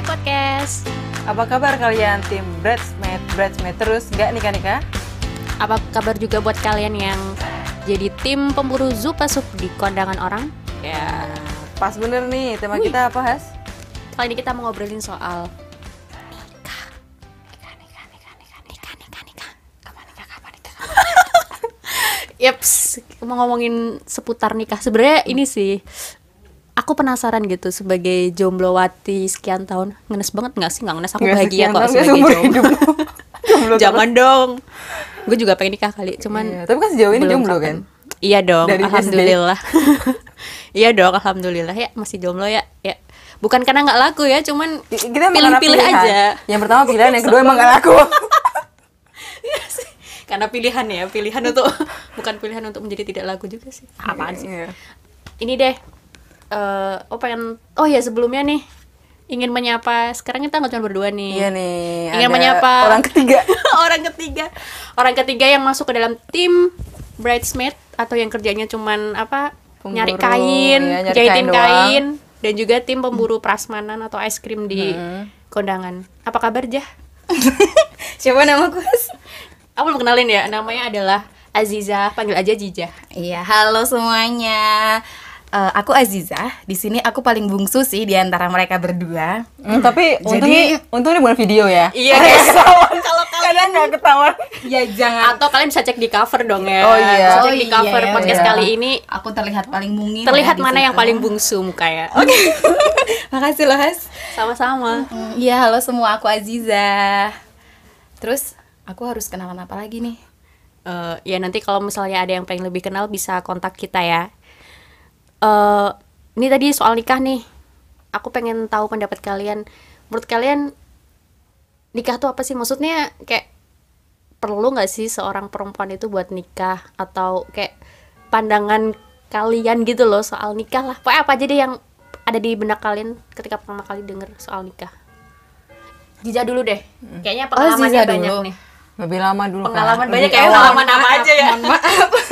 Hai Podcast Apa kabar kalian tim bridesmaid bridesmaid terus nggak nikah nikah? Apa kabar juga buat kalian yang jadi tim pemburu zupa sup di kondangan orang? Ya pas bener nih tema kita apa Has? Kali ini kita mau ngobrolin soal Yeps, mau ngomongin seputar nikah. Sebenarnya ini sih, aku penasaran gitu sebagai jomblowati sekian tahun. Ngenes banget nggak sih? Nggak ngenes, aku Nggak bahagia sekian kok sebagai jomblo. Jangan dong. Gue juga pengen nikah kali, cuman Iya, tapi kan sejauh ini jomblo kan? Iya dong, Dari alhamdulillah. iya dong, alhamdulillah ya masih jomblo ya. Ya, bukan karena nggak laku ya, cuman Kita pilih-pilih aja. Yang pertama pilihan, yang kedua emang gak laku. Karena pilihan ya, pilihan untuk bukan pilihan untuk menjadi tidak laku juga sih. Apaan sih? Iya. Ini deh. Eh oh pengen oh ya sebelumnya nih ingin menyapa sekarang kita nggak cuma berdua nih. Iya nih. Ingin ada menyapa orang ketiga. orang ketiga. Orang ketiga yang masuk ke dalam tim bridesmaid atau yang kerjanya cuman apa? Pemburu, nyari kain, nyari jahitin kain kain, doang. dan juga tim pemburu prasmanan atau es krim di kondangan. Apa kabar Jah? Siapa nama? Aku belum kenalin ya, namanya adalah Aziza, panggil aja Jija. Iya, halo semuanya. Eh, aku Aziza. Di sini aku paling bungsu sih di antara mereka berdua. Hmm, tapi Jadi- untungnya, untungnya bukan video ya. Iya guys. Kalau Kalian nggak ketahuan. Ya jangan. atau kalian bisa cek di cover dong ya. Oh, iya. Bisa cek Oh, di iya, cover iya. podcast Iya. kali ini. Aku terlihat paling mungil. Terlihat ya mana yang situ. paling bungsu mukanya. Oke. Makasih loh, Has. Sama-sama. Hmm, Iya, halo semua. Aku Aziza. Terus aku harus kenalan apa lagi nih? Eh, ya nanti kalau misalnya ada yang pengen lebih kenal bisa kontak kita ya. Eh, ini tadi soal nikah nih. Aku pengen tahu pendapat kalian. Menurut kalian nikah tuh apa sih? Maksudnya kayak perlu nggak sih seorang perempuan itu buat nikah atau kayak pandangan kalian gitu loh soal nikah lah. Pokoknya apa aja deh yang ada di benak kalian ketika pertama kali denger soal nikah. Jija dulu deh. Kayaknya pengalamannya Ziza banyak dulu. nih. Lebih lama dulu Pengalaman kan. banyak Lebih kayak pengalaman apa aja ya. Mohon maaf.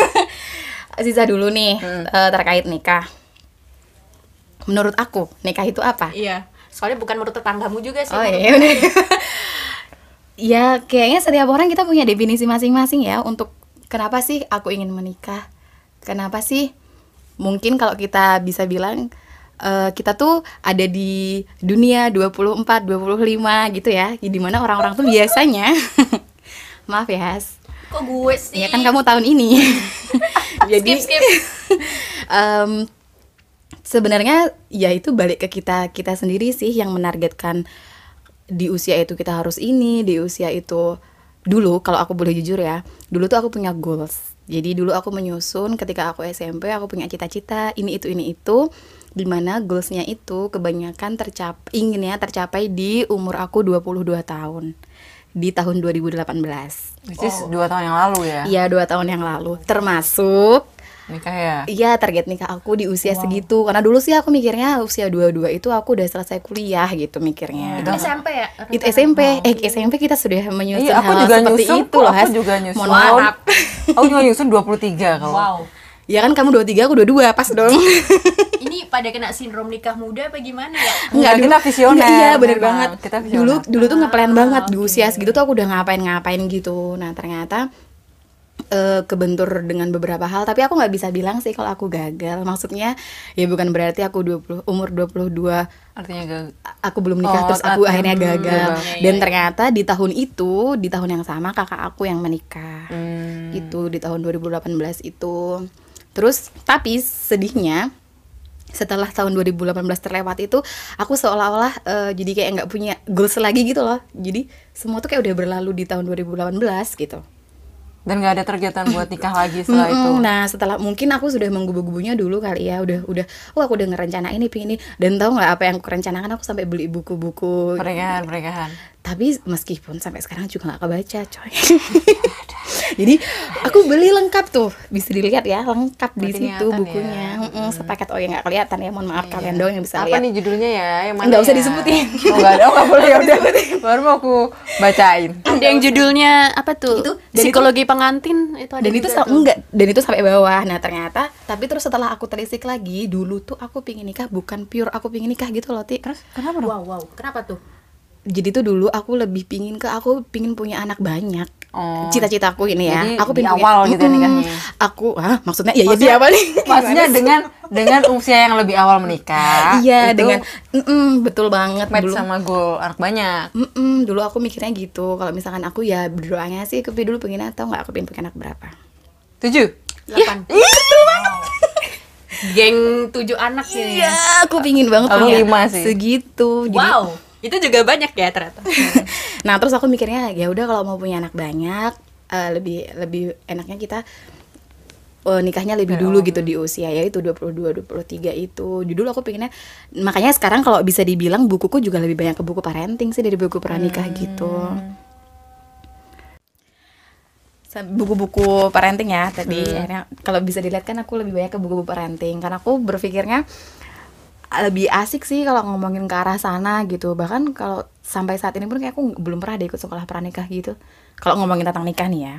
Aziza dulu nih eh, terkait nikah. Menurut aku, nikah itu apa? Iya. Soalnya bukan menurut tetanggamu juga sih. Oh iya ya kayaknya setiap orang kita punya definisi masing-masing ya untuk kenapa sih aku ingin menikah. Kenapa sih mungkin kalau kita bisa bilang eh, kita tuh ada di dunia 24, 25 gitu ya. Di mana orang-orang tuh biasanya maaf ya, Has. Kok gue sih? Ya kan kamu tahun ini. Jadi skip skip. em, sebenarnya ya itu balik ke kita kita sendiri sih yang menargetkan di usia itu kita harus ini di usia itu dulu kalau aku boleh jujur ya dulu tuh aku punya goals jadi dulu aku menyusun ketika aku SMP aku punya cita-cita ini itu ini itu di mana goalsnya itu kebanyakan tercapai inginnya tercapai di umur aku 22 tahun di tahun 2018 Which is dua tahun yang lalu ya. iya dua tahun yang lalu termasuk Nikah ya. Iya target nikah aku di usia segitu Karena dulu sih aku mikirnya usia 22 itu aku udah selesai kuliah gitu mikirnya Itu SMP ya? Itu SMP, eh SMP kita sudah menyusun Iya, aku hal juga seperti nyusun itu loh aku juga nyusun. Mohon maaf Aku juga nyusun 23 kalau. Wow. Ya kan kamu 23, aku 22, pas dong Ini pada kena sindrom nikah muda apa gimana ya? Enggak, dulu- kita visioner, Enggak, Iya bener memang. banget Kita visioner. Dulu dulu tuh ngeplan banget Di usia segitu tuh aku udah ngapain-ngapain gitu Nah ternyata eh, kebentur dengan beberapa hal tapi aku nggak bisa bilang sih kalau aku gagal maksudnya ya bukan berarti aku 20 umur 22 Artinya gak aku belum nikah Oh, terus aku akhirnya gagal gagal. dan ternyata di tahun itu di tahun yang sama kakak aku yang menikah Hmm. itu di tahun 2018 itu terus tapi sedihnya setelah tahun 2018 terlewat itu aku seolah-olah eh, jadi kayak nggak punya goals lagi gitu loh. Jadi semua tuh kayak udah berlalu di tahun 2018 gitu. Dan gak ada targetan buat nikah lagi setelah itu. Nah setelah mungkin aku sudah menggubu-gubunya dulu kali ya. Udah udah oh aku udah ngerencana ini ini. Dan tahu nggak apa yang aku rencanakan? Aku sampai beli buku-buku. Pernikahan, pernikahan. Tapi meskipun sampai sekarang juga nggak kebaca coy Jadi aku beli lengkap tuh, bisa dilihat ya lengkap di situ kelihatan bukunya. ya. Mm-mm, sepaket oh ya nggak kelihatan ya, mohon maaf kalian dong yang bisa Apa lihat. nih judulnya ya? Yang mana Nggak usah ya? disebutin. Oh, nggak ada. Oh, nggak boleh ya udah. Baru mau aku bacain. Ada yang judulnya apa tuh? Itu, Psikologi pengantin itu ada dan itu tuh. enggak dan itu sampai bawah nah ternyata tapi terus setelah aku telisik lagi dulu tuh aku pingin nikah bukan pure aku pingin nikah gitu loh ti terus Kenapa Wow, wow. Kenapa tuh? Jadi tuh dulu aku lebih pingin ke aku pingin punya anak banyak Oh. cita-citaku ini ya Jadi aku di pingin punya- awal gitu ya Mm-mm. nikahnya? aku ah maksudnya ya ya di awal nih Maksudnya dengan dengan usia yang lebih awal menikah. iya itu dengan mm-mm, betul banget match dulu sama goal anak banyak. Mm-mm, dulu aku mikirnya gitu kalau misalkan aku ya berdoanya sih aku dulu pengen atau nggak aku pengen punya anak berapa Tujuh. Delapan. Geng tujuh anak ini. Iya, aku pingin banget punya lima sih. segitu. Jadi, Wow. Itu juga banyak ya ternyata. nah terus aku mikirnya ya udah kalau mau punya anak banyak eh, lebih lebih enaknya kita eh, nikahnya lebih dulu gitu di usia ya itu 22 23 itu. Dulu aku pengennya makanya sekarang kalau bisa dibilang bukuku juga lebih banyak ke buku parenting sih dari buku pranikah gitu. Sa- buku-buku parenting ya tadi akhirnya kalau bisa dilihat kan aku lebih banyak ke buku-buku parenting karena aku berpikirnya lebih asik sih kalau ngomongin ke arah sana gitu bahkan kalau sampai saat ini pun kayak aku belum pernah deh ikut sekolah pranikah gitu kalau ngomongin tentang nikah nih ya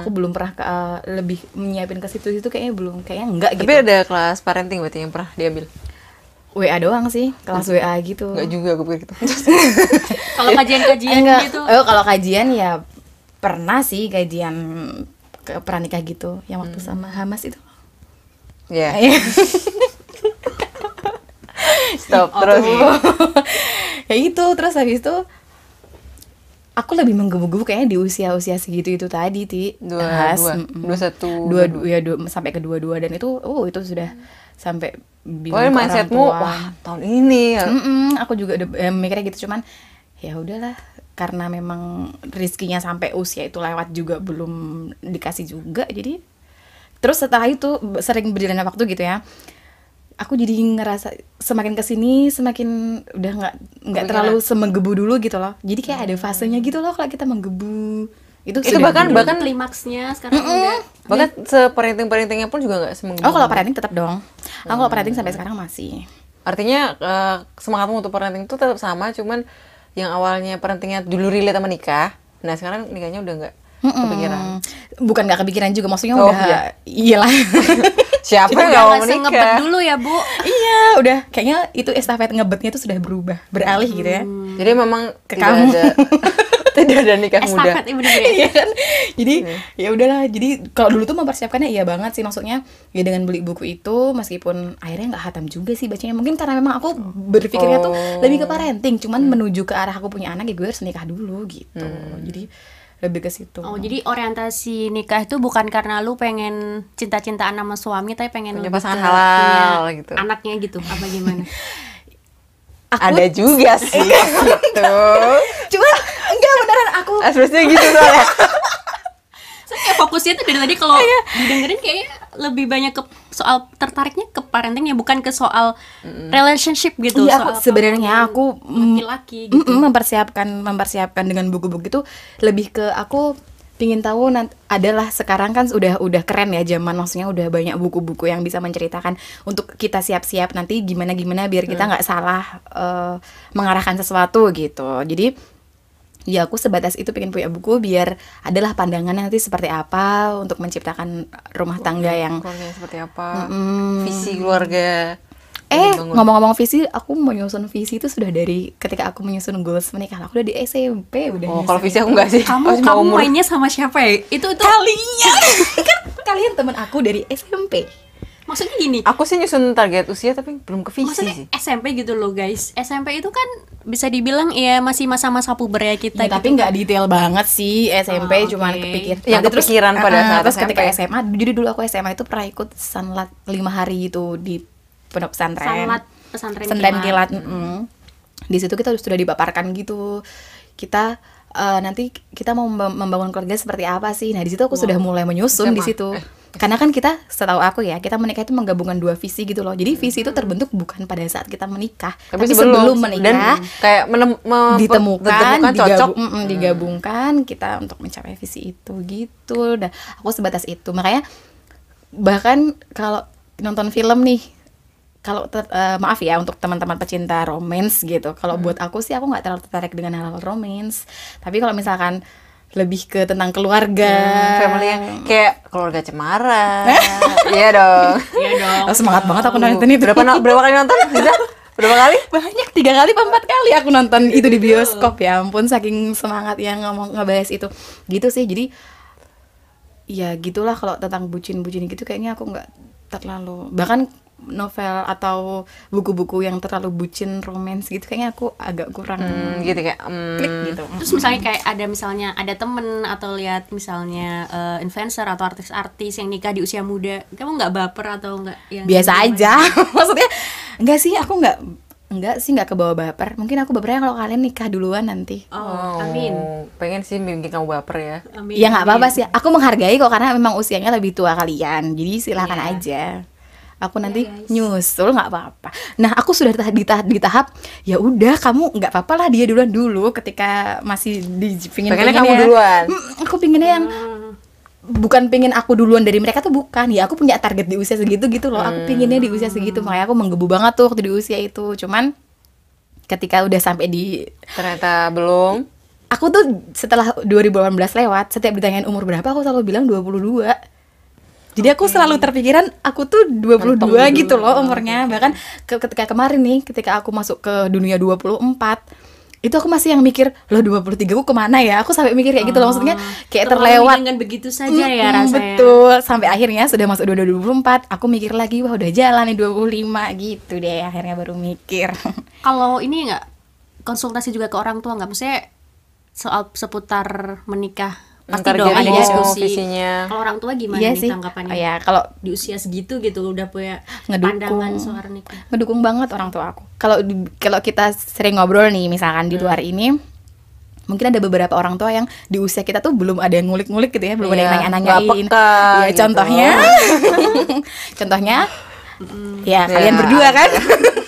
aku belum pernah ke, eh, lebih menyiapin ke situ situ kayaknya belum kayaknya enggak gitu Tapi ada kelas parenting berarti yang pernah diambil. WA doang sih kelas WA gitu Enggak juga aku pikir gitu. Kalau kajian-kajian Enggak. gitu. Oh, kalau kajian ya pernah sih kajian ke pranikah gitu yang waktu sama Hamas itu Ya. Iya. Stop terus. ya itu terus habis itu aku lebih menggebu-gebu kayaknya di usia-usia segitu itu tadi ti Dua Has, dua mm-mm. dua satu. dua dua ya dua sampai ke dua dua dan itu oh itu sudah sampai ke orang mindsetmu wah tahun ini ya. Mm-mm, aku juga udah eh, mikirnya gitu cuman ya udahlah karena memang rizkinya sampai usia itu lewat juga belum dikasih juga jadi terus setelah itu sering berjalannya waktu gitu ya aku jadi ngerasa semakin ke sini semakin udah nggak nggak terlalu semenggebu dulu gitu loh. Jadi kayak ada fasenya gitu loh kalau kita menggebu. Itu Itu bahkan- dulu. bahkan- klimaksnya sekarang udah. Bahkan separenting-parentingnya pun juga nggak semenggebu. oh kalau parenting tetap dong. Aku kalau parenting sampai sekarang masih. Artinya eh, semangatmu untuk parenting itu tetap sama, cuman yang awalnya parentingnya dulu relate sama nikah, nah sekarang nikahnya udah nggak kepikiran. Mm, bukan nggak kepikiran juga maksudnya Oh, udah iya. iyalah Siapa yang mau menikah? dulu ya bu. Iya udah. Kayaknya itu estafet ngebetnya itu sudah berubah beralih gitu ya. Jadi memang Ke tidak kamu. ada tidak ada nikah muda. estafet ibu gue Iya kan? Jadi ya udahlah. Jadi kalau dulu tuh mempersiapkannya iya banget sih. Maksudnya ya dengan beli buku itu meskipun akhirnya nggak hatam juga sih bacanya. Mungkin karena memang aku berpikirnya tuh Oh. lebih ke parenting. Cuman menuju ke arah aku punya anak ya gue harus nikah dulu gitu. Jadi lebih ke situ Oh jadi orientasi nikah itu bukan karena lu pengen cinta-cintaan sama suami tapi pengen Punya pasangan halal punya gitu. Anaknya gitu apa gimana? aku Ada juga sih gitu. cuman enggak beneran aku Ekspresinya gitu soalnya. So, kayak fokusnya tuh dari tadi kalau didengerin kayak lebih banyak ke soal tertariknya ke parenting ya bukan ke soal relationship gitu. Iya, soal sebenarnya aku mm, laki-laki gitu. mm-mm, mempersiapkan mempersiapkan dengan buku-buku itu lebih ke aku pingin tahu nanti adalah sekarang kan udah udah keren ya zaman maksudnya udah banyak buku-buku yang bisa menceritakan untuk kita siap-siap nanti gimana gimana biar kita nggak salah eh, mengarahkan sesuatu gitu jadi ya aku sebatas itu pengen punya buku biar adalah pandangan nanti seperti apa untuk menciptakan rumah tangga yang Keluarganya seperti apa? Mm. Visi keluarga. Eh, ngomong-ngomong visi, aku menyusun visi itu sudah dari ketika aku menyusun goals menikah. Aku udah di SMP udah. Oh, kalau visi aku enggak sih. Kamu Oh, kamu umur. mainnya sama siapa ya? Itu itu kalian kan kalian teman aku dari SMP. Maksudnya gini. Aku sih nyusun target usia tapi belum ke visi Maksudnya sih. SMP gitu loh guys. SMP itu kan bisa dibilang ya masih masa-masa puber ya kita Ya, gitu. tapi nggak detail banget sih SMP Oh, cuman oke. kepikir. Yang Nanti terus- pada Ah, saat terus SMP. ketika SMA, jadi dulu aku SMA itu pernah ikut sanlat lima hari itu di pondok pesantren. Sanlat pesantren pesantren kilat. kilat. mm-mm. Di situ kita sudah dipaparkan gitu. Kita eh, nanti kita mau memba- membangun keluarga seperti apa sih? Nah di situ aku sudah mulai menyusun di SMA. situ. Eh. Karena kan kita setahu aku ya kita menikah itu menggabungkan dua visi gitu loh. Jadi visi itu terbentuk bukan pada saat kita menikah tapi, sebelum, menikah dan kayak menem, me- ditemukan, cocok. digab- mm-mm, digabungkan kita untuk mencapai visi itu gitu. Dan aku sebatas itu. Makanya bahkan kalau nonton film nih kalau eh, maaf ya untuk teman-teman pecinta romance gitu. Kalau buat aku sih aku nggak terlalu tertarik dengan hal-hal romance. Tapi kalau misalkan lebih ke tentang keluarga. Hmm, family yang kayak keluarga cemara. Iya dong. Iya dong. Oh, semangat banget aku nonton itu. Berapa berapa kali nonton? Bisa? berapa kali? Banyak tiga kali empat kali aku nonton itu di bioskop. Ya ampun saking semangat yang ngomong ngebahas itu. Gitu sih jadi ya gitulah kalau tentang bucin-bucin gitu kayaknya aku nggak terlalu bahkan novel atau buku-buku yang terlalu bucin romance gitu kayaknya aku agak kurang Hmm, gitu kayak hmm, klik gitu Terus misalnya kayak ada misalnya ada temen atau lihat misalnya eh, influencer atau artis-artis yang nikah di usia muda, kamu nggak baper atau nggak yang biasa aja maksudnya enggak sih aku nggak enggak sih nggak kebawa baper mungkin aku bapernya kalau kalian nikah duluan nanti Oh, amin. Oh, pengen sih bikin kamu baper ya Amin. Ya nggak apa-apa sih. Aku menghargai kok karena memang usianya lebih tua kalian. Jadi silakan Iya. aja. Aku nanti guys. nyusul nggak apa-apa. Nah aku sudah di tahap di tahap ya udah kamu nggak apa-apa lah dia duluan dulu ketika masih di pingin Pengennya kamu duluan. aku pinginnya yang Hmm. bukan pingin aku duluan dari mereka tuh bukan ya aku punya target di usia segitu gitu loh Hmm. aku pinginnya di usia segitu makanya aku menggebu banget tuh waktu di usia itu cuman ketika udah sampai di ternyata belum aku tuh setelah 2018 lewat setiap ditanyain umur berapa aku selalu bilang 22 jadi aku selalu terpikiran aku tuh 22 gitu loh umurnya. Bahkan ke- ketika kemarin nih ketika aku masuk ke dunia 24 itu aku masih yang mikir loh 23 aku ke mana ya? Aku sampai mikir kayak gitu loh. Maksudnya kayak Terlalu terlewat. dengan begitu saja ya rasanya. betul. Sampai akhirnya sudah masuk 2024 aku mikir lagi wah udah jalan nih 25 gitu deh. Akhirnya baru mikir. Kalau ini nggak konsultasi juga ke orang tua nggak? Maksudnya soal seputar menikah pasti Ntar dong ada jadi diskusi. visinya. Kalau orang tua gimana iya nih sih tanggapannya? Oh, ya kalau Di usia segitu gitu udah punya Ngedukung. pandangan soal nikah. ngedukung banget orang tua aku. Kalau kalau kita sering ngobrol nih misalkan di luar ini mungkin ada beberapa orang tua yang di usia kita tuh belum ada yang ngulik-ngulik gitu ya, belum ada yang Iya, nanya-nanyain. Iya, gitu. contohnya contohnya ya kalian Ya, berdua kan?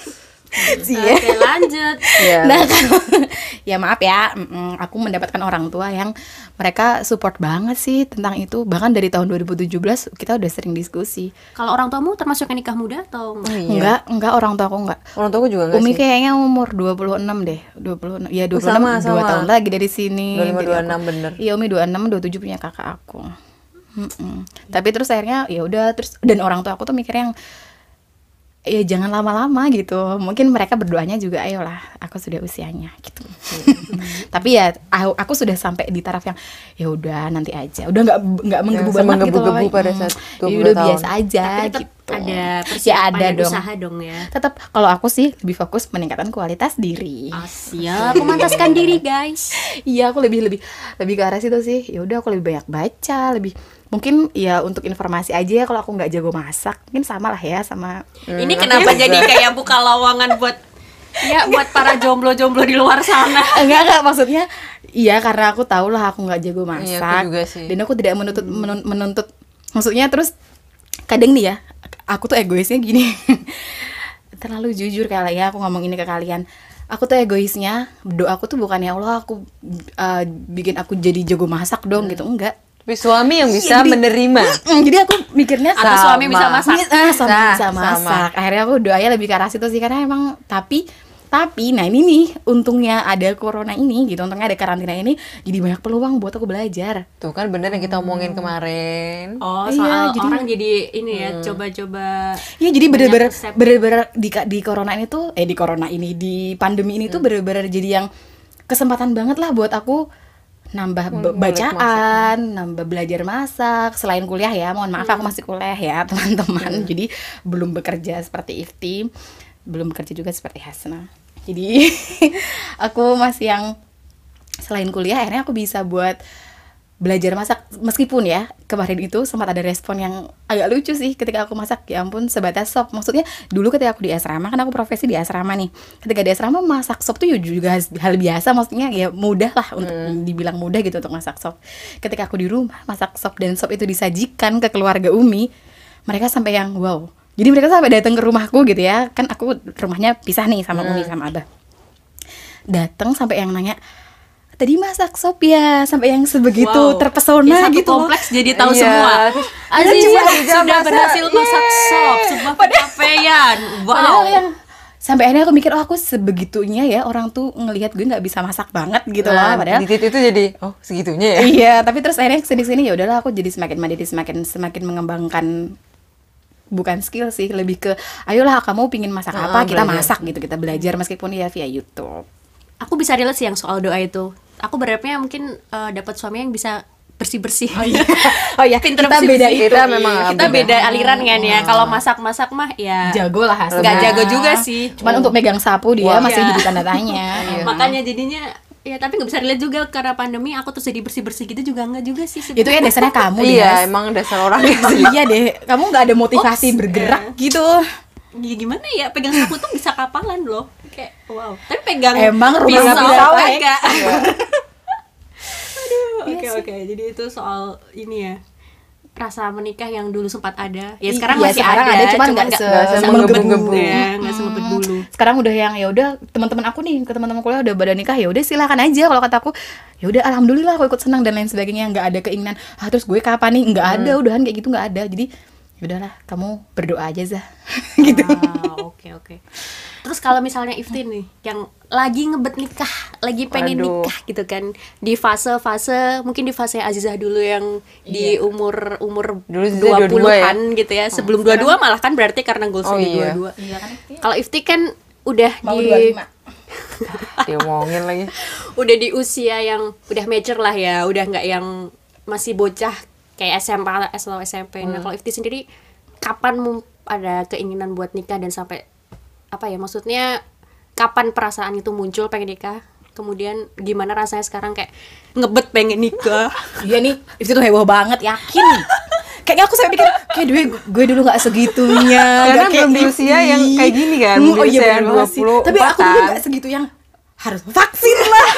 Sih ya. Oke lanjut. Iya. Nah, kalau- ya maaf ya, mm, aku mendapatkan orang tua yang mereka support banget sih tentang itu. Bahkan dari tahun 2017 kita udah sering diskusi. Kalau orang tuamu termasuk yang nikah muda atau enggak? Iya. Enggak, enggak orang tua aku enggak. orang tua juga enggak Umi sih kayaknya umur 26 deh 26, ya 26, sama, 2 sama. tahun lagi dari sini 25, Jadi aku- 26 bener. Iya Umi 26, 27 punya kakak aku Mm-mm. Tapi terus akhirnya ya udah terus Dan orang tua aku tuh mikirnya yang Ya jangan lama-lama gitu Mungkin mereka berdoanya juga Ayolah aku sudah usianya gitu Tapi ya aku, aku sudah sampai di taraf yang ya udah nanti aja Udah nggak nggak menggebu sama banget gitu loh pada saat Ya 20 udah tahun. biasa aja Tapi tetap gitu ada Ya ada dong usaha dong ya. tetap kalau aku sih lebih fokus meningkatkan kualitas diri. Ah, siap, memantaskan diri guys. Iya, aku lebih lebih lebih ke arah situ sih. Ya udah aku lebih banyak baca, lebih mungkin ya untuk informasi aja ya kalau aku nggak jago masak, mungkin sama lah ya sama Ini kenapa jadi kayak buka lowongan buat ya buat para jomblo-jomblo di luar sana. enggak enggak maksudnya iya karena aku tahu lah aku nggak jago Iya, aku masak. juga sih. dan aku tidak menuntut menun- menuntut maksudnya terus kadang nih ya aku tuh egoisnya gini. Terlalu jujur kali ya aku ngomong ini ke kalian. Aku tuh egoisnya doa aku tuh bukan ya Allah aku uh, bikin aku jadi jago masak dong gitu. Enggak tapi suami yang bisa Jadi- menerima Mm, jadi aku mikirnya Atau Sama. suami bisa masak. Ah, suami Nah, bisa sama. masak. Akhirnya aku doanya lebih ke arah situ sih karena emang tapi tapi nah ini nih untungnya ada corona ini gitu untungnya ada karantina ini jadi banyak peluang buat aku belajar tuh kan bener yang kita omongin kemarin Oh, Iya, soal jadi- orang jadi ini ya coba-coba Iya jadi bener-bener bener-bener di di corona ini tuh eh di corona ini di pandemi ini tuh bener-bener jadi yang kesempatan banget lah buat aku nambah bacaan, nambah belajar masak selain kuliah ya. Mohon maaf aku masih kuliah ya, teman-teman. Jadi belum bekerja seperti Ifti, belum bekerja juga seperti Hasna. Jadi aku masih yang selain kuliah akhirnya aku bisa buat belajar masak. Meskipun ya kemarin itu sempat ada respon yang agak lucu sih ketika aku masak. Ya ampun sebatas sop. Maksudnya dulu ketika aku di asrama kan aku profesi di asrama nih. Ketika di asrama masak sop tuh juga hal biasa. Maksudnya ya mudah lah untuk dibilang mudah gitu untuk masak sop. Ketika aku di rumah masak sop dan sop itu disajikan ke keluarga Umi mereka sampai yang wow. Jadi mereka sampai datang ke rumahku gitu ya. Kan aku rumahnya pisah nih sama Umi sama Abah. Datang sampai yang nanya tadi masak sop ya sampai yang sebegitu Wow. terpesona Ya, satu gitu loh. kompleks jadi tahu Iya. semua. Aziza iya, Aziza sudah masak. berhasil masak sop, sebuah pencapaian. Wow. Padahal yang sampai akhirnya aku mikir oh aku sebegitunya ya orang tuh ngelihat gue nggak bisa masak banget gitu loh Nah, padahal di titik itu jadi oh segitunya ya iya tapi terus akhirnya ke sini sini ya udahlah aku jadi semakin mandiri semakin semakin mengembangkan bukan skill sih lebih ke ayolah kamu pingin masak Ah, apa kita belajar. masak gitu kita belajar meskipun ya via YouTube Aku bisa relate sih yang soal doa itu. Aku berharapnya mungkin eh, dapat suami yang bisa bersih-bersih. oh iya Pinter kita beda itu Kita memang kita beda. beda aliran kan ya. Kalau masak-masak mah ya jago lah hasilnya. Nggak jago juga sih. cuman untuk megang sapu dia Wah. masih Iya. jadi tanda tanya Makanya jadinya ya tapi nggak bisa relate juga karena pandemi aku terus jadi bersih-bersih gitu juga enggak juga sih itu ya dasarnya kamu iya emang dasar orangnya sih iya deh kamu nggak ada motivasi Ups, bergerak gitu Ya, gimana ya? Pegang sapu tuh bisa kapalan loh. Kayak wow. Tapi pegang Emang rumah pisau nggak bisa enggak Iya. aduh Iya oke oke. Jadi itu soal ini ya rasa menikah yang dulu sempat ada. Ya sekarang iya, masih sekarang ada, ada, cuman nggak se- semenggebu-gebu. ya nggak semepet dulu. Sekarang udah yang ya udah teman-teman aku nih ke teman-teman kuliah udah pada nikah ya udah silakan aja kalau kataku ya udah alhamdulillah aku ikut senang dan lain sebagainya nggak ada keinginan ah terus gue kapan nih? Nggak ada udahan kayak gitu nggak ada. Jadi ya udahlah kamu berdoa aja zah. Gitu. Ah, oke oke. Terus kalau misalnya Iftin nih yang lagi ngebet nikah lagi pengen Waduh. nikah gitu kan di fase-fase mungkin di fase Azizah dulu yang di umur umur Dulu Azizah 20-an gitu ya sebelum 22 malah kan berarti karena goalsnya Oh, di iya. 22 iya kan kalau Ifti kan udah mau di 25 diomongin lagi. Udah di usia yang udah mature lah ya udah nggak yang masih bocah kayak SMP atau SMP nah kalau Ifti sendiri kapan ada keinginan buat nikah dan sampai apa ya maksudnya kapan perasaan itu muncul pengen nikah kemudian gimana rasanya sekarang kayak ngebet pengen nikah Iya nih, itu tuh heboh banget, yakin. Kayaknya aku sampai pikir, kayak gue, gue dulu gak segitunya. Karena nggak kayak belum di usia yang kayak gini kan, Hmm, di oh iya benar yang banget sih. 24-an. Tapi aku dulu gak segitu yang harus vaksin lah.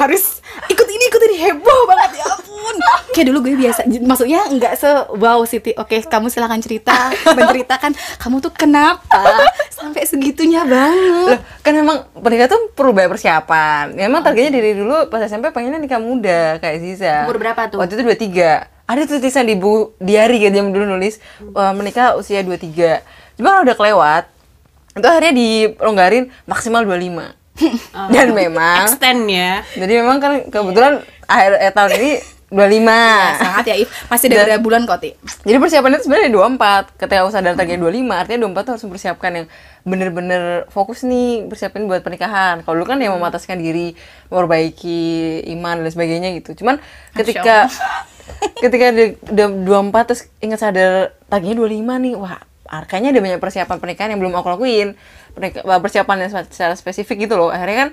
Harus ikut ini, ikut ini. Heboh banget, ya ampun. Kayak dulu gue biasa, maksudnya nggak se wow Siti. Oke, kamu silahkan cerita, menceritakan kamu tuh kenapa sampai segitunya banget. Loh, kan memang pernikahan tuh perlu banyak persiapan. Memang targetnya dari dulu pas SMP pengennya nikah muda kayak Ziza. Umur berapa tuh? Waktu itu 23. Ada tuh tulisan di bu diary kan zaman dulu nulis eh, menikah usia 23. Cuma kalau udah kelewat itu akhirnya dilonggarin maksimal 25. Dan memang extend ya. Jadi memang kan kebetulan akhir eh, tahun ini 25. Sangat ya, If. Masih ada beberapa bulan kok, Ti. Jadi persiapannya itu sebenarnya 24 Ketika aku sadar targetnya 25 Artinya 24 tuh harus mempersiapkan yang bener-bener fokus nih Persiapin buat pernikahan. Kalau dulu kan yang memataskan diri Memperbaiki iman dan sebagainya gitu. Cuman ketika Ketika di- udah 24 terus ingat sadar targetnya 25 nih Wah kayaknya ada banyak persiapan pernikahan yang belum aku lakuin. Pernika- Persiapan yang secara spesifik gitu loh. Akhirnya kan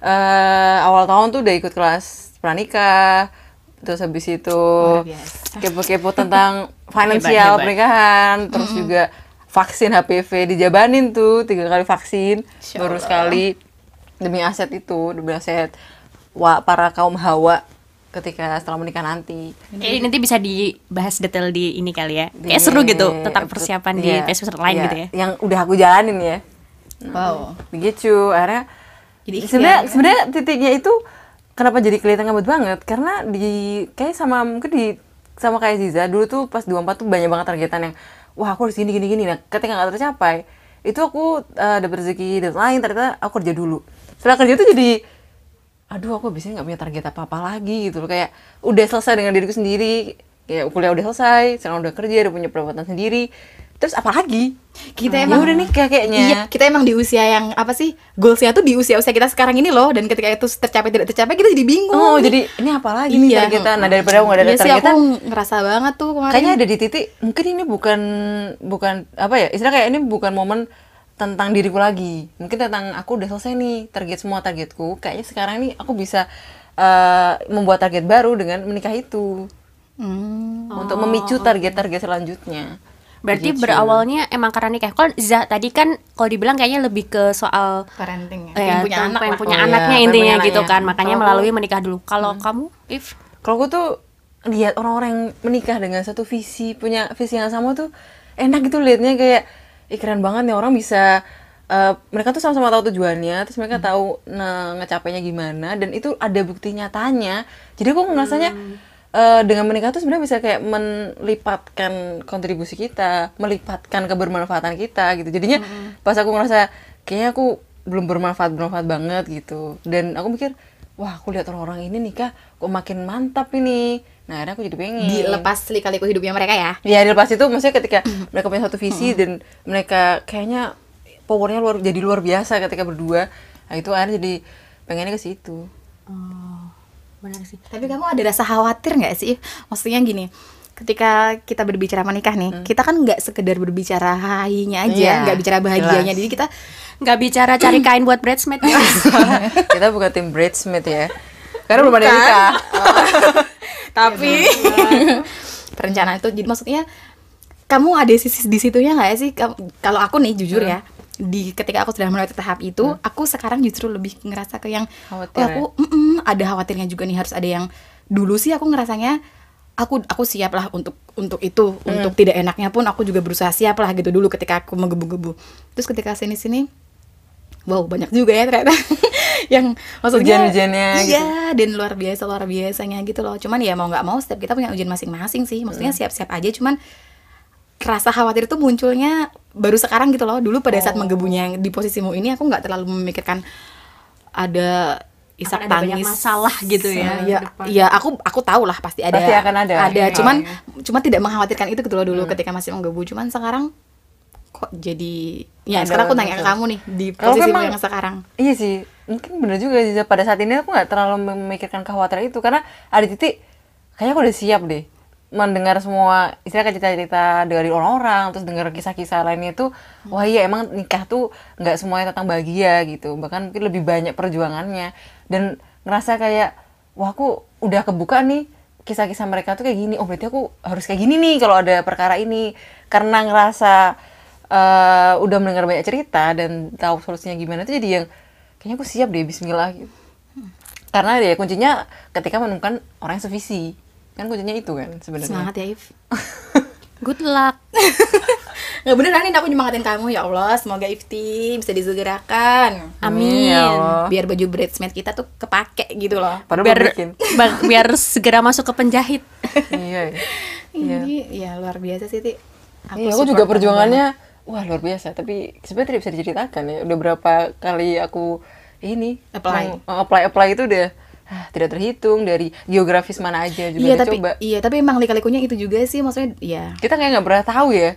eh, awal tahun tuh udah ikut kelas pranikah terus habis itu kepo-kepo tentang finansial Hebat, hebat. pernikahan terus juga vaksin HPV dijabanin tuh tiga kali vaksin Insya baru sekali demi aset itu demi aset wa, para kaum hawa ketika setelah menikah nanti Kayak nanti bisa dibahas detail di ini kali ya. Di Kayak seru gitu tentang persiapan di iya, episode lain iya, gitu ya. yang udah aku jalanin ya Wow. begitu akhirnya Jadi sebenarnya ya. sebenarnya titiknya itu kenapa jadi kelihatan ngebet banget karena di kayak sama mungkin di sama kayak Ziza dulu tuh pas 24 tuh banyak banget targetan yang wah aku harus gini gini gini nah ketika nggak tercapai itu aku eh, dapet rezeki deadline ternyata aku kerja dulu setelah kerja tuh jadi aduh aku biasanya nggak punya target apa apa lagi gitu loh kayak udah selesai dengan diriku sendiri kayak kuliah udah selesai sekarang udah kerja udah punya pendapatan sendiri terus apa lagi Kita Ya emang udah nikah kayaknya Iya, kita emang di usia yang apa sih? Goalsnya tuh di usia-usia kita sekarang ini loh dan ketika itu tercapai tidak tercapai kita jadi bingung. Oh, jadi ini apa lagi nih Iya. targetan? Nah, daripada nggak ada Iya sih, targetan, aku ngerasa banget tuh kemarin. kayaknya ada di titik mungkin ini bukan bukan apa ya? Istilah kayak ini bukan momen tentang diriku lagi. Mungkin tentang aku udah selesai nih target semua targetku. Kayaknya sekarang nih aku bisa eh, membuat target baru dengan menikah itu Hmm. untuk memicu target-target selanjutnya. Berarti Begitu. berawalnya emang karena nikah. Kalau Za tadi kan kalau dibilang kayaknya lebih ke soal parenting ya. eh, Pengen punya anak lah. punya Oh, iya, anaknya pengen intinya punya gitu anaknya. kan. Makanya Kalau melalui menikah dulu. Kalau kamu, If? Kalau aku tuh lihat orang-orang yang menikah dengan satu visi, punya visi yang sama tuh enak gitu liatnya kayak Ih, keren banget nih orang bisa eh, mereka tuh sama-sama tahu tujuannya, terus mereka tahu nah, ngecapainya gimana dan itu ada bukti nyatanya. Jadi aku ngerasanya eh, dengan menikah tuh sebenarnya bisa kayak melipatkan kontribusi kita, melipatkan kebermanfaatan kita gitu. Jadinya pas aku ngerasa kayaknya aku belum bermanfaat bermanfaat banget gitu. Dan aku mikir, wah aku lihat orang-orang ini nikah kok makin mantap ini. Nah, akhirnya aku jadi pengen. Dilepas lika-liku hidupnya mereka ya. Ya dilepas itu maksudnya ketika mereka punya satu visi dan mereka kayaknya powernya luar jadi luar biasa ketika berdua. Nah itu akhirnya jadi pengennya ke situ. Oh, benar sih. Tapi kamu ada rasa khawatir nggak sih? Maksudnya gini, ketika kita berbicara menikah nih, kita kan nggak sekedar berbicara hainya aja, Iya, nggak bicara bahagianya. jelas. Jadi kita Nggak bicara cari kain buat bridesmaid. Kita bukan tim bridesmaid ya. Karena belum ada nikah. Tapi perencanaan itu jadi maksudnya kamu ada sisi di situnya nggak sih? Kalau aku nih jujur ya di ketika aku sudah melewati tahap itu aku sekarang justru lebih ngerasa ke yang Khawatir oh, aku mm-mm, ada khawatirnya juga nih harus ada yang dulu sih aku ngerasanya aku aku siap lah untuk untuk itu untuk tidak enaknya pun aku juga berusaha siap lah gitu dulu ketika aku menggebu-gebu. Terus ketika sini sini wow banyak juga ya ternyata yang maksudnya Ujian-ujiannya gitu. iya dan luar biasa luar biasanya gitu loh. Cuman ya mau nggak mau setiap kita punya ujian masing-masing sih. Maksudnya siap-siap aja cuman rasa khawatir itu munculnya baru sekarang gitu loh. Dulu pada saat menggebunya yang di posisimu ini aku nggak terlalu memikirkan ada isak Akan ada tangis masalah gitu ya ya, ya aku aku tahu lah pasti ada Pasti akan ada. ada. Iya. cuman cuma tidak mengkhawatirkan itu gitu loh dulu ketika masih menggebu cuman sekarang kok jadi ya Ada sekarang aku tanya ke kamu nih di memang- yang sekarang. Iya sih, mungkin bener juga sih. Pada saat ini aku nggak terlalu memikirkan kekhawatiran itu. Karena ada titik kayaknya aku udah siap deh mendengar semua istilah cerita-cerita dari orang-orang terus dengar kisah-kisah lainnya itu wah iya emang nikah tuh nggak semuanya tentang bahagia gitu. Bahkan mungkin lebih banyak perjuangannya. Dan ngerasa kayak wah aku udah kebuka nih kisah-kisah mereka tuh kayak gini. Oh berarti aku harus kayak gini nih kalau ada perkara ini. Karena ngerasa eh, udah mendengar banyak cerita dan tahu solusinya gimana tuh jadi yang kayaknya aku siap deh Bismillah gitu. Karena ya kuncinya ketika menemukan orang yang sevisi. Kan kuncinya itu kan sebenarnya. Semangat ya If. Good luck. nggak beneran ini aku nyemangatin kamu. Ya Allah semoga Ifti bisa disegerakan Amin. ya Allah. biar baju bridesmaid kita tuh kepake gitu loh. Padahal biar biar segera masuk ke penjahit. iya ya. Iya. Jadi ya luar biasa sih Ti. Iya, aku juga perjuangannya wah luar biasa. Tapi sebenarnya tidak bisa diceritakan ya. Udah berapa kali aku ini Apply. meng- apply apply itu udah ah, tidak terhitung dari geografis mana aja juga iya tapi coba. iya tapi emang lika-likunya itu juga sih maksudnya ya kita kayak nggak pernah tahu ya.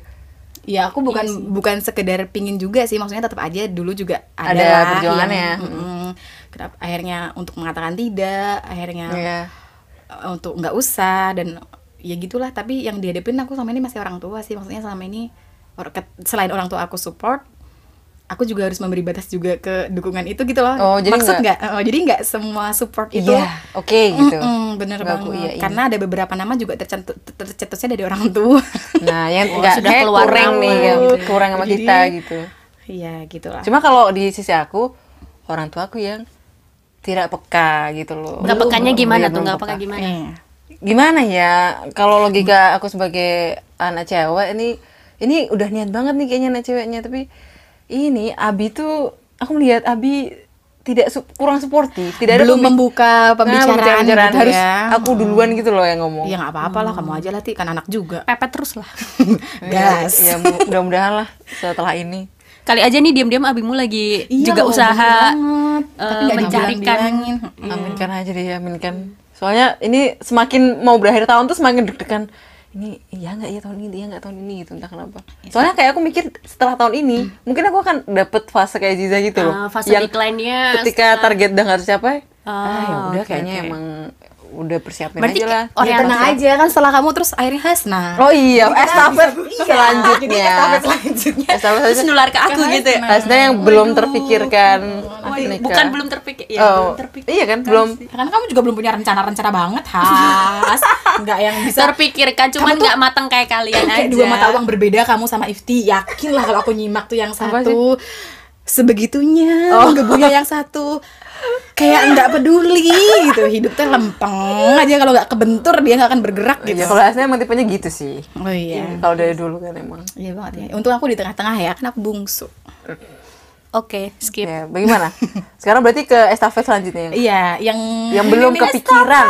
Ya aku bukan bukan sekedar pingin juga sih maksudnya tetap aja dulu juga ada, Ada perjuangannya. yang, mm, kenapa akhirnya untuk mengatakan tidak akhirnya Iya. uh, untuk nggak usah dan ya gitulah. Tapi yang dihadapin aku sama ini masih orang tua sih maksudnya selama ini selain orang tua aku support aku juga harus memberi batas juga ke dukungan itu gitu loh Oh, jadi maksud nggak- oh, jadi nggak semua support itu iya oke gitu Mm-mm, bener Nggak banget aku iyain. karena ada beberapa nama juga tercetusnya dari orang tua nah yang Oh, nggak sudah kayak keluar kurang nih yang gitu. kurang sama Jadi- kita gitu iya gitulah cuma kalau di sisi aku orang tua aku yang tidak peka gitu loh Nggak pekanya gimana iya, tuh? Nggak peka. peka gimana? Iya. gimana ya kalau logika aku sebagai anak cewek ini ini udah niat banget nih kayaknya anak ceweknya tapi ini Abi tuh aku melihat Abi tidak su- kurang suportif tidak ada belum pembi- membuka Nah, pembicaraan, pembicaraan. gitu harus ya. aku duluan gitu loh yang ngomong. Ya nggak apa-apa lah kamu aja lah ti. Kan anak juga. Pepet terus lah. gas. Ya mu- mudah-mudahan lah setelah ini. Kali aja nih diam-diam abimu lagi Iya juga loh, usaha banget. eh, Tapi nggak mencarikan. dibilang-bilangin. aminkan aja deh aminkan soalnya ini semakin mau berakhir tahun tuh semakin deg-degan ini iya nggak ya tahun ini iya nggak tahun ini gitu. Entah kenapa. Soalnya kayak aku mikir setelah tahun ini mungkin aku akan dapet fase kayak Ziza gitu loh. Ah, fase decline-nya ketika target udah nggak tercapai ah ya Ah, udah oke, kayaknya oke. emang udah persiapin Berarti aja lah Orang ya yang tenang aja kan setelah kamu terus akhirnya Hasna. oh iya estafet Iya, selanjutnya estafet selanjutnya. estafet terus selanjutnya nular ke aku Ke gitu ya. Hasna. Hasna yang belum terpikirkan Woi, nikah. bukan belum terpikir, ya oh, belum terpikir. iya kan belum Karena kamu juga belum punya rencana-rencana banget, Has. Enggak yang bisa terpikirkan cuman Kamu tuh nggak matang kayak kalian aja. kayak dua mata uang berbeda kamu sama Ifti. Yakin lah kalau aku nyimak tuh yang Apa satu sebegitunya, Oh. ngebunya yang satu kayak nggak peduli gitu. Hidupnya lempeng aja kalau nggak kebentur dia nggak akan bergerak gitu. Iya, kalau Hasna emang tipenya gitu sih Oh iya. kalau dari dulu kan emang Iya banget ya. Untung aku di tengah-tengah ya, kan aku bungsu. Oke, skip. ya bagaimana sekarang berarti ke estafet selanjutnya yang Iya, yang yang belum Ini kepikiran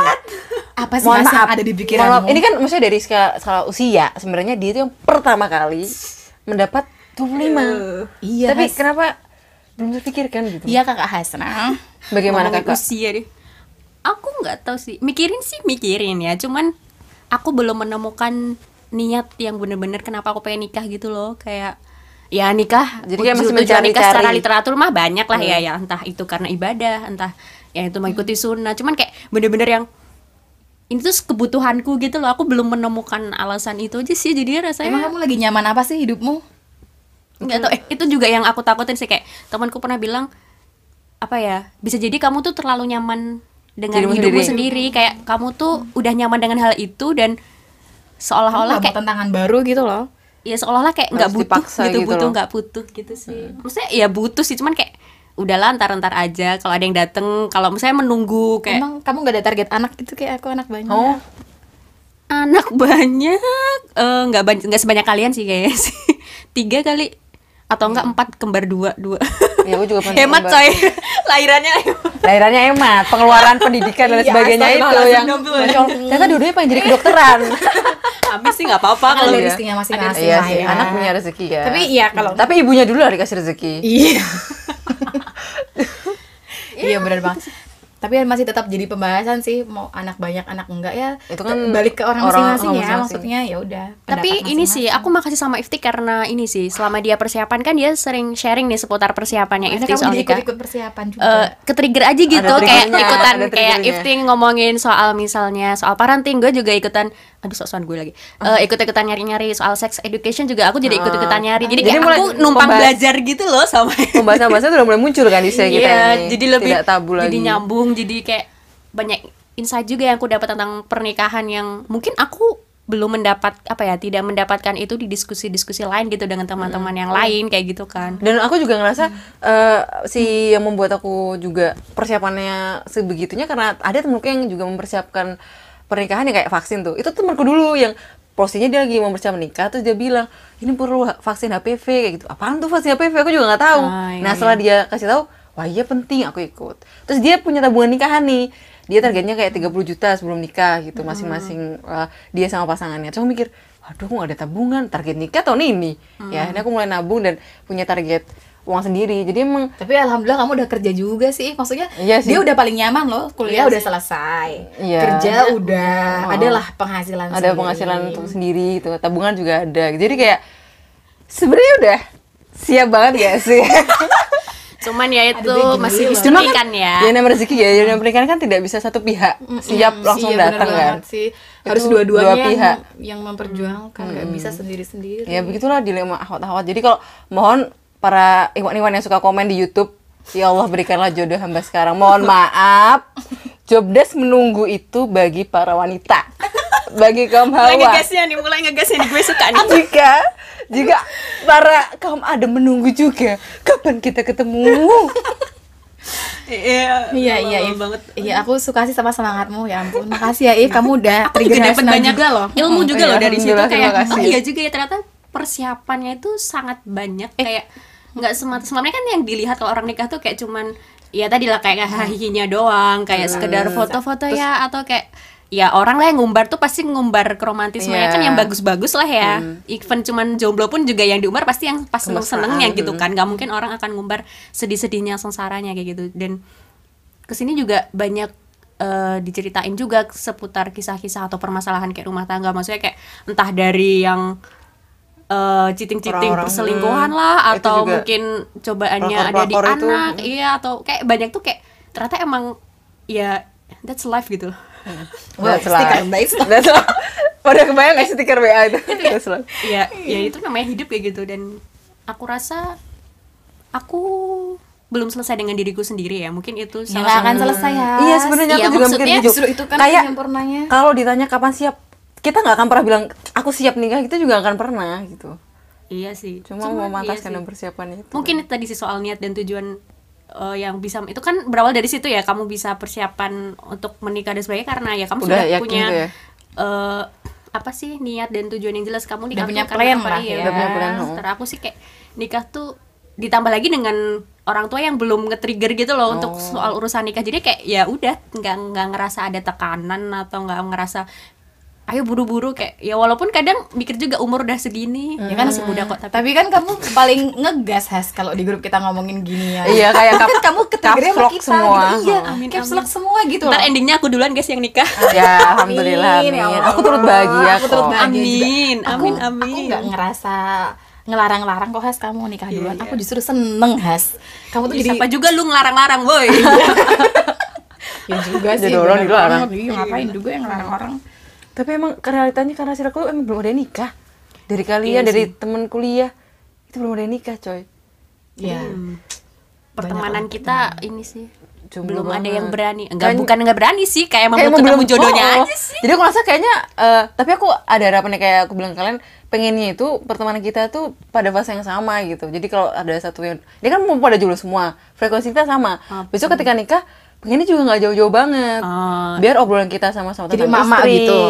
apa sih mohon yang ada di pikiranmu? ini kan maksudnya dari skala, skala usia sebenarnya dia itu yang pertama kali mendapat 25 Iya, tapi Has. kenapa belum terpikirkan gitu. Iya kakak Hasna. bagaimana kakak? usia deh. Aku nggak tahu sih. Mikirin sih mikirin ya. Cuman aku belum menemukan niat yang bener-bener kenapa aku pengen nikah gitu loh. Kayak ya nikah Jadi kayak masih tujuan nikah mencari-cari. secara literatur mah banyak lah ya ya. Entah itu karena ibadah entah ya itu mengikuti sunnah. Cuman kayak bener-bener yang ini tuh kebutuhanku gitu loh. Aku belum menemukan alasan itu aja sih. Jadinya rasanya Emang kamu lagi nyaman apa sih hidupmu? Nggak tahu eh itu juga yang aku takutin sih kayak temanku pernah bilang apa ya bisa jadi kamu tuh terlalu nyaman dengan Dirimu hidupmu sendiri. sendiri. kayak kamu tuh udah nyaman dengan hal itu dan seolah-olah kayak tantangan baru gitu loh. ya seolah-olah kayak nggak butuh gitu, gitu butuh. Hmm. nggak butuh gitu sih maksudnya ya butuh sih cuman kayak udahlah ntar-ntar aja kalau ada yang dateng kalau misalnya menunggu kayak Emang kamu gak ada target anak gitu kayak aku anak banyak. oh anak banyak eh, nggak banyak nggak sebanyak kalian sih kayaknya sih tiga kali atau enggak empat kembar dua dua ya aku juga pengen hemat kembar. coy lahirannya lahirannya hemat pengeluaran pendidikan dan Iya, sebagainya itu astagfirullahaladzim, yang ternyata dua-duanya pengen jadi kedokteran habis sih nggak apa-apa kalau ada iya. rezekinya masing-masing iya lah sih ya. anak punya rezeki ya Tapi iya kalau tapi ibunya dulu lah dikasih rezeki Iya. Iya benar banget. Tapi masih tetap jadi pembahasan sih mau anak banyak anak enggak ya. Itu kan balik ke orang masing-masing ya. masing-masing. Maksudnya ya udah. tapi pendapat ini sih aku makasih sama Ifti karena ini sih selama dia persiapan kan dia sering sharing nih seputar persiapannya Ifti kamu ikut-ikut persiapan juga. Eh, ke-trigger aja gitu kayak ikutan kayak. Ifti ngomongin soal misalnya soal parenting gue juga ikutan aduh sok-sokan gue lagi. Eh, ikut-ikutan nyari-nyari soal sex education juga aku jadi ikut-ikutan nyari. Jadi, Jadi kayak mulai aku numpang membahas- belajar gitu loh sama pembahasan-pembahasan udah mulai muncul kan di kita Iya, ini. jadi lebih tidak tabu lagi. jadi nyambung, jadi kayak banyak insight juga yang aku dapat tentang pernikahan yang mungkin aku belum mendapat apa ya, tidak mendapatkan itu di diskusi-diskusi lain gitu dengan teman-teman yang lain kayak gitu kan. dan aku juga ngerasa eh, si yang membuat aku juga persiapannya sebegitunya karena ada temenku yang juga mempersiapkan pernikahan yang kayak vaksin tuh. Itu temanku dulu yang posisinya dia lagi mau bersiap menikah terus dia bilang ini perlu vaksin HPV kayak gitu. Apaan tuh vaksin HPV aku juga nggak tahu. Ah, iya, nah setelah dia kasih tahu wah iya penting aku ikut. Terus dia punya tabungan nikahan nih. Dia targetnya kayak 30 juta sebelum nikah gitu masing-masing eh, dia sama pasangannya. Terus aku mikir waduh aku nggak ada tabungan? Target nikah tahun ini. Ya ini aku mulai nabung dan punya target uang sendiri jadi emang Tapi alhamdulillah kamu udah kerja juga sih. Maksudnya Iya sih. dia udah paling nyaman loh. Kuliah Iya udah sih. selesai. Iya. Kerja udah Oh. adalah penghasilan ada sendiri. penghasilan untuk sendiri itu tabungan juga ada jadi kayak sebenarnya udah siap banget gak sih Cuman ya itu masih Cuma kan ya. ya namanya rezeki ya ya namanya pernikahan kan tidak bisa satu pihak siap langsung Iya, bener datang kan sih. Harus dua-duanya dua yang, pihak. yang memperjuangkan, nggak bisa sendiri-sendiri. ya begitulah dilema ahwat-ahwat jadi kalau mohon para iwan-iwan yang suka komen di YouTube ya Allah berikanlah jodoh hamba sekarang mohon maaf jobdesk menunggu itu bagi para wanita bagi kaum Mulai hawa ngegasnya nih, mulai ngegasnya nih gue suka nih. jika jika para kaum ada menunggu juga kapan kita ketemu Iya, Iya iya If. banget. Iya aku suka sih sama semangatmu ya ampun. Makasih ya If kamu udah Aku juga dapat banyak juga loh. ilmu juga Iya, loh dari situ kayak oh iya juga ya ternyata persiapannya itu sangat banyak kayak nggak semata sebenarnya kan yang dilihat kalau orang nikah tuh kayak cuman ya tadi lah kayak hahihinya doang kayak sekedar foto-foto ya atau kayak ya orang lah yang ngumbar tuh pasti ngumbar keromantismenya Iya. kan yang bagus-bagus lah ya. Even cuman jomblo pun juga yang diumbar pasti yang pas seneng senengnya gitu kan. Nggak mungkin orang akan ngumbar sedih-sedihnya sengsaranya kayak gitu. Dan ke sini juga banyak eh, diceritain juga seputar kisah-kisah atau permasalahan kayak rumah tangga. Maksudnya kayak entah dari yang eh, cheating-cheating Orang-orang, perselingkuhan hmm, lah atau mungkin cobaannya ada di itu, anak hmm. iya atau kayak banyak tuh kayak ternyata emang ya that's life gitu Wah, That's life. stiker nice. That's life. Udah kebayang gak stiker WA itu? That's life. ya ya itu namanya hidup kayak gitu dan aku rasa aku belum selesai dengan diriku sendiri ya mungkin itu Ya salah nggak akan selesai ya. Iya sebenarnya Iya, aku juga mikir gitu. justru itu kan kayak kalau ditanya kapan siap, kita nggak akan pernah bilang aku siap nikah itu juga nggak akan pernah gitu. iya sih Cuma Cuman, memantaskan iya dan persiapan itu. mungkin itu tadi sih soal niat dan tujuan eh, yang bisa itu kan berawal dari situ ya kamu bisa persiapan untuk menikah dan sebagainya karena ya kamu Udah sudah yakin punya tuh ya? eh, apa sih niat dan tujuan yang jelas kamu nikah punya plan apa, lah iya. ya. Udah punya plan. Sementara aku sih kayak nikah tuh ditambah lagi dengan orang tua yang belum nge-trigger gitu loh untuk Oh. soal urusan nikah jadi kayak ya udah nggak nggak ngerasa ada tekanan atau nggak ngerasa ayo buru-buru kayak ya walaupun kadang mikir juga umur udah segini ya kan masih muda kok tapi Tapi kan kamu paling ngegas Has kalau di grup kita ngomongin gini ya. Iya, kayak kan kap- kamu ketriggernya sama kita semua. gitu. Iya, Amin, caps amin. lock semua gitu ntar endingnya aku duluan guys yang nikah ya alhamdulillah Amin, amin. ya Allah. Aku turut bahagia Aku kok. turut bahagia Amin, juga. amin, Aku- amin. Aku nggak ngerasa ngelarang-larang kok Has kamu nikah duluan. iya. Aku justru seneng Has. Kamu tuh Ya, jadi siapa juga lu ngelarang-larang boy ya juga sih. Jadi orang dilarang. Iya, ngapain juga yang ngelarang orang. Tapi emang realitanya karena circle emang belum ada yang nikah. Dari kalian, Iya dari sih. temen kuliah itu belum ada yang nikah, coy. Iya. pertemanan kita ini sih Jomblo belum ada banget. yang berani enggak Kan- bukan enggak berani sih kayak emang Kayak belum ketemu jodohnya oh, oh. aja sih Jadi aku rasa kayaknya eh, tapi aku ada harapannya kayak aku bilang kalian pengennya itu pertemanan kita tuh pada fase yang sama gitu. Jadi kalau ada satu yang dia kan mau pada jomblo semua, frekuensi kita sama. Besok ketika nikah pengennya juga nggak jauh-jauh banget. Oh. Biar obrolan kita sama-sama Jadi tentang mama istri. gitu.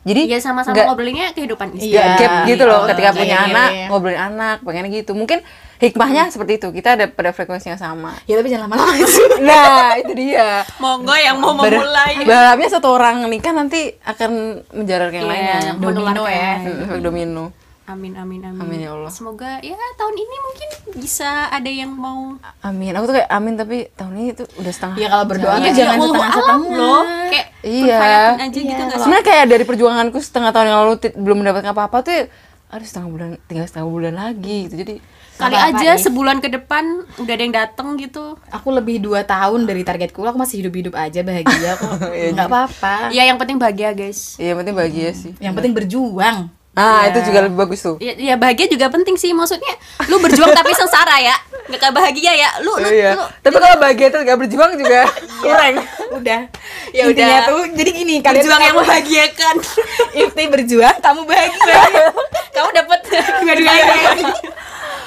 Jadi Iya sama-sama nggak- ngobrolinnya kehidupan istri Iya. gap gitu loh Oh, ketika iya, punya iya, anak iya. ngobrolin anak pengennya gitu mungkin hikmahnya seperti itu kita ada pada frekuensi yang sama Ya tapi jangan lama-lama sih. nah itu dia monggo yang mau Ber- memulai berharapnya satu orang nikah nanti akan menjalar ke yang Iya, lainnya Domino menularkan. ya. Hmm, efek domino amin amin amin Amin, ya Allah. semoga ya tahun ini mungkin bisa ada yang mau amin aku tuh kayak amin tapi tahun ini tuh udah setengah Ya kalau berdoa tuh jangan wallahu setengah-setengah. alam loh kayak Iya. aja Iya, gitu nggak sebenarnya kayak dari perjuanganku setengah tahun yang lalu belum mendapatkan apa-apa tuh ya, aduh setengah bulan tinggal setengah bulan lagi gitu jadi kali aja If. sebulan ke depan udah ada yang dateng gitu Aku lebih dua tahun dari targetku, aku masih hidup-hidup aja bahagia kok. Iya Nggak apa-apa. ya yang penting bahagia guys ya yang penting bahagia sih Yang penting berjuang. Ah Iya. itu juga lebih bagus tuh ya, ya bahagia juga penting sih maksudnya lu berjuang tapi sengsara ya nggak kayak bahagia ya lu lu, iya. lu tapi kalau bahagia tuh gak berjuang juga kurang Udah. Ya Intinya udah. tuh jadi gini, kalian berjuang yang membahagiakan Ifti berjuang, kamu bahagia. kamu dapat dua-duanya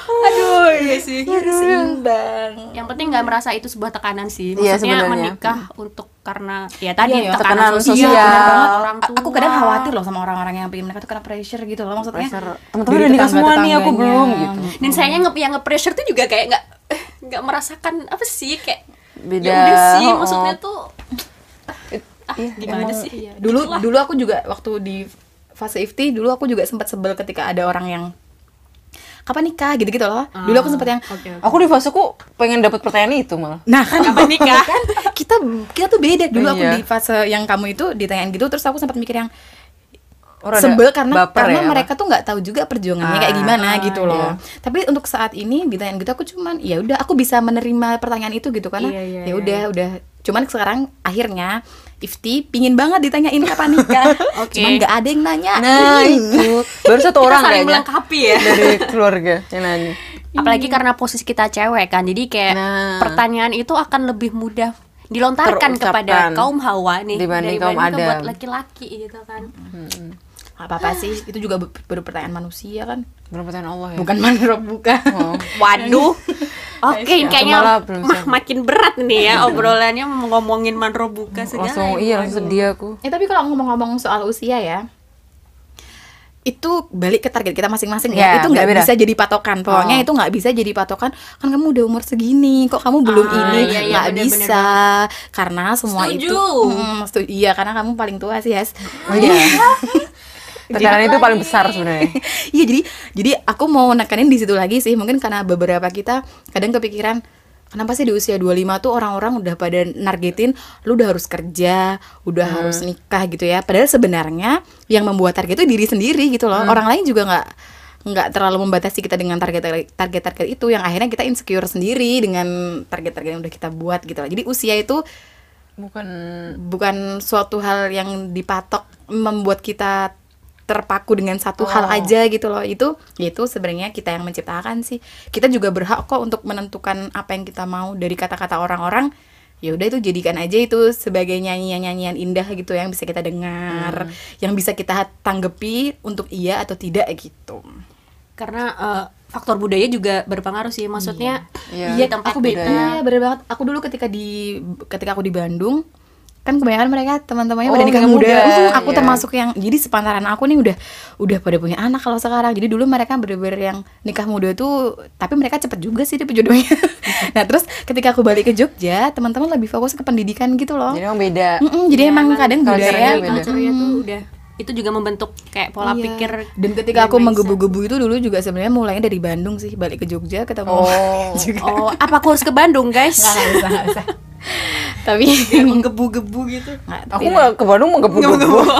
Aduh, iya sih seimbang. yang penting nggak merasa itu sebuah tekanan sih Iya, maksudnya sebenarnya. menikah untuk karena ya tadi Iya, iya, tekanan, tekanan sosial, sosial. banget, orang tua Aku kadang khawatir loh sama orang-orang yang pengen menikah tuh karena pressure gitu loh maksudnya. Pressure. Teman-teman udah nikah semua nih, aku belum gitu. dan sayangnya nge yang nge-pressure tuh juga kayak nggak eh, nggak merasakan apa sih kayak Beda, ya udah sih oh, maksudnya tuh ah, Iya, gimana emang- sih Iya, dulu dulu aku juga waktu di fase ifti dulu aku juga sempat sebel ketika ada orang yang kapan nikah gitu-gitu loh. Dulu aku sempat yang oke oke Aku di faseku pengen dapat pertanyaan itu malah. Nah kan Kapan nikah? kan kita kita tuh beda dulu aku Iya. di fase yang kamu itu ditanyain gitu terus aku sempat mikir yang Orang sebel karena karena ya, apa? mereka tuh nggak tahu juga perjuangannya kayak Ah, gimana gitu loh. iya. Tapi untuk saat ini ditanyain gitu aku cuman ya udah aku bisa menerima pertanyaan itu gitu karena Iya, iya, ya iya. udah udah cuman sekarang akhirnya Ifti pingin banget ditanyain kapan nikah. Oke. Cuman nggak ada yang nanya. Nah itu baru satu Kita orang saling kayaknya melengkapi ya dari keluarga yang nanya. apalagi karena posisi kita cewek kan jadi kayak Nah. pertanyaan itu akan lebih mudah dilontarkan Terucapkan kepada kaum hawa nih dibanding kaum dibanding ke buat Adam. laki-laki gitu kan Apa apa sih itu juga baru pertanyaan manusia kan. Belum pertanyaan Allah ya. Bukan manrob bukan. Oh. waduh oke kayaknya malah belum mah, makin berat nih ya obrolannya ngomongin manro buka segala Langsung iya langsung sedih aku. Eh tapi kalau ngomong-ngomong soal usia ya, itu balik ke target kita masing-masing ya. Ya, itu nggak bisa jadi patokan. Pokoknya Oh. itu nggak bisa jadi patokan. Kan kamu udah umur segini, kok kamu belum Ah, ini? iya, iya, nggak bener-bener bisa karena semua Setuju. itu. Hmm, setuju. Iya, karena kamu paling tua sih, Yes. Oh iya. Tekanan itu paling besar sebenarnya. Iya jadi jadi aku mau nekanin di situ lagi sih mungkin karena beberapa kita kadang kepikiran kenapa sih di usia 25 tuh orang-orang udah pada nargetin lu udah harus kerja, udah Hmm. harus nikah gitu ya. Padahal sebenarnya yang membuat target itu diri sendiri gitu Hmm. loh. Orang lain juga nggak nggak terlalu membatasi kita dengan target target-target itu yang akhirnya kita insecure sendiri dengan target-target yang udah kita buat gitu loh. Jadi usia itu bukan bukan suatu hal yang dipatok membuat kita terpaku dengan satu hal aja gitu loh. Itu itu sebenarnya kita yang menciptakan sih. Kita juga berhak kok untuk menentukan apa yang kita mau. Dari kata-kata orang-orang ya udah itu jadikan aja itu sebagai nyanyian-nyanyian indah gitu yang bisa kita dengar yang bisa kita tanggepi untuk iya atau tidak gitu. Karena eh, faktor budaya juga berpengaruh sih. Maksudnya Iya. di tempat aku beda. beda iya bener banget. Aku dulu ketika di ketika aku di Bandung kan kebanyakan mereka teman-temannya Oh, udah nikah muda, muda, Uh, aku iya. termasuk yang jadi sepantaran aku nih udah udah pada punya anak kalau sekarang. Jadi dulu mereka bener-bener yang nikah muda tuh tapi mereka cepet juga sih dapet jodohnya. Nah terus ketika aku balik ke Jogja teman-teman lebih fokus ke pendidikan gitu loh. Jadi emang beda. Mm-mm, jadi emang kadang budaya beda. culture-nya tuh udah itu juga membentuk kayak pola Iya. pikir dan ketika aku menggebu-gebu itu dulu juga sebenarnya mulainya dari Bandung sih balik ke Jogja ketemu Oh. juga. Oh apa aku harus ke Bandung guys? Nggak nggak nggak bisa. Tapi menggebu-gebu gitu. Nggak, aku nggak ke Bandung menggebu-gebu.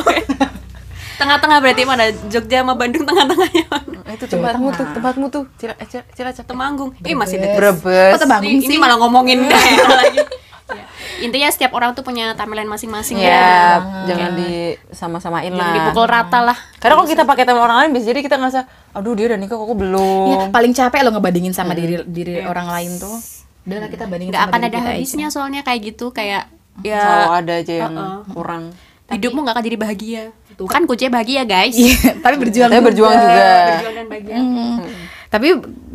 Tengah-tengah berarti mana? Jogja sama Bandung tengah-tengahnya mana? Ah, itu tempatmu tuh tempatmu tuh. Cila, eh, Cila, Cilacap. Temanggung. Eh masih deket Brebes. Kok Temanggung. Ini, sih? ini malah ngomongin daerah lagi Ya. intinya setiap orang tuh punya timeline masing-masing ya ya. jangan di sama-samain jangan lah. dipukul rata lah. Karena kalau kita pakai timeline orang lain bisa jadi kita ngerasa aduh dia udah nikah kok aku belum. Ya, paling capek lo ngebandingin sama diri diri orang lain tuh. Udah lah kita bandingin nggak sama akan diri ada kita habisnya soalnya kayak gitu kayak selalu ya ada aja yang Uh-uh. kurang. Hidupmu nggak akan jadi bahagia. Tuh. Kan kuncinya bahagia guys. Iya, tapi berjuang. Tapi berjuang juga. berjuang dan bahagia. Hmm. Tapi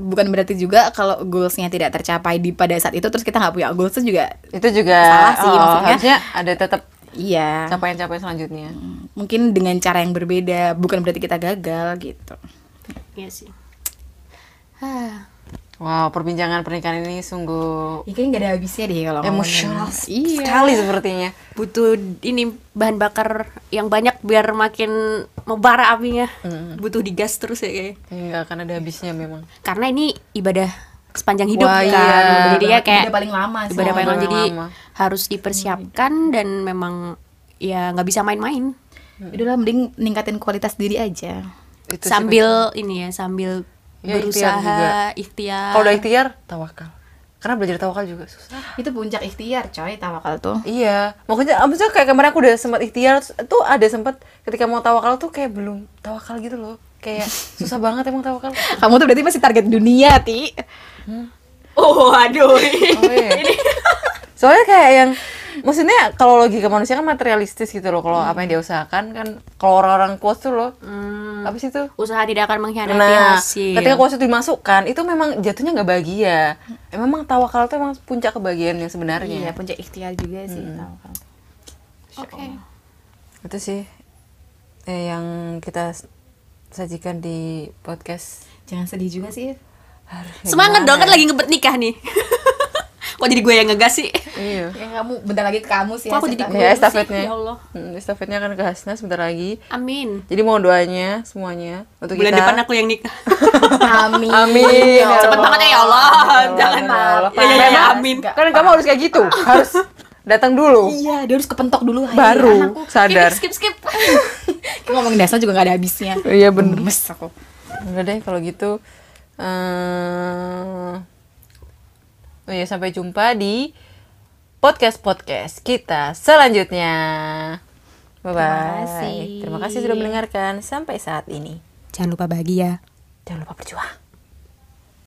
bukan berarti juga kalau goalsnya tidak tercapai di pada saat itu terus kita nggak punya goals itu juga itu juga Salah sih, oh, maksudnya. harusnya ada tetap iya. capaian-capaian selanjutnya Mungkin dengan cara yang berbeda, bukan berarti kita gagal gitu. Iya sih Hah. Wow perbincangan pernikahan ini sungguh Ya kayaknya nggak ada habisnya deh kalau emosional Iya. sekali sepertinya. Butuh ini bahan bakar yang banyak biar makin membara apinya. Butuh digas terus ya kayak. Ini nggak akan ada habisnya memang. Karena ini ibadah sepanjang hidup Wah, kan. iya. jadi ya kayak Ibadah paling lama sih. ibadah paling lama. Jadi lama. harus dipersiapkan dan memang ya nggak bisa main-main. Udahlah mending ningkatin kualitas diri aja. itu sih sambil ini ya sambil Ya, ikhtiar juga. berusaha ikhtiar kalau udah ikhtiar tawakal karena belajar tawakal juga susah Itu puncak ikhtiar, coy, tawakal tuh. Iya, makanya maksudnya kayak kemarin aku udah sempat ikhtiar tuh ada sempat ketika mau tawakal tuh kayak belum tawakal gitu loh. Kayak susah banget emang tawakal. Kamu tuh berarti masih target dunia, Ti. oh aduh Oh, iya. Soalnya kayak yang maksudnya kalau logika manusia kan materialistis gitu loh. Kalau apa yang dia usahakan kan kalau orang-orang kuat tuh loh. Apa sih itu? usaha tidak akan mengkhianati Nah, hasil ketika kuasa itu dimasukkan, itu memang jatuhnya nggak bahagia. Memang tawakal itu emang puncak kebahagiaan yang Iya, sebenarnya. puncak ikhtiar juga sih tawakal. oke Itu sih eh, yang kita sajikan di podcast. Jangan sedih juga sih. semangat dong kan lagi ngebet nikah nih kok jadi gue yang ngegas sih Iya. Ya kamu bentar lagi ke kamu sih. kok aku jadi gue Ya, sih? estafetnya. ya Allah Hmm, estafetnya akan ke Hasna sebentar lagi. amin Jadi mau doanya semuanya untuk bulan kita. depan aku yang nikah Amin. Amin. Ya cepet banget ya ya Allah jangan ya Allah. ya, ya, ya, Memang- amin Kan kamu harus kayak gitu, harus datang dulu. Iya, dia harus kepentok dulu. Hai, Baru anakku. sadar. skip skip skip Kita ngomongin dasar juga gak ada habisnya. Iya bener. Gemes aku. Udah deh kalau gitu. eh Oh ya sampai jumpa di podcast podcast kita selanjutnya. Bye bye. Terima kasih. Terima kasih sudah mendengarkan sampai saat ini. jangan lupa bahagia Jangan lupa berjuang.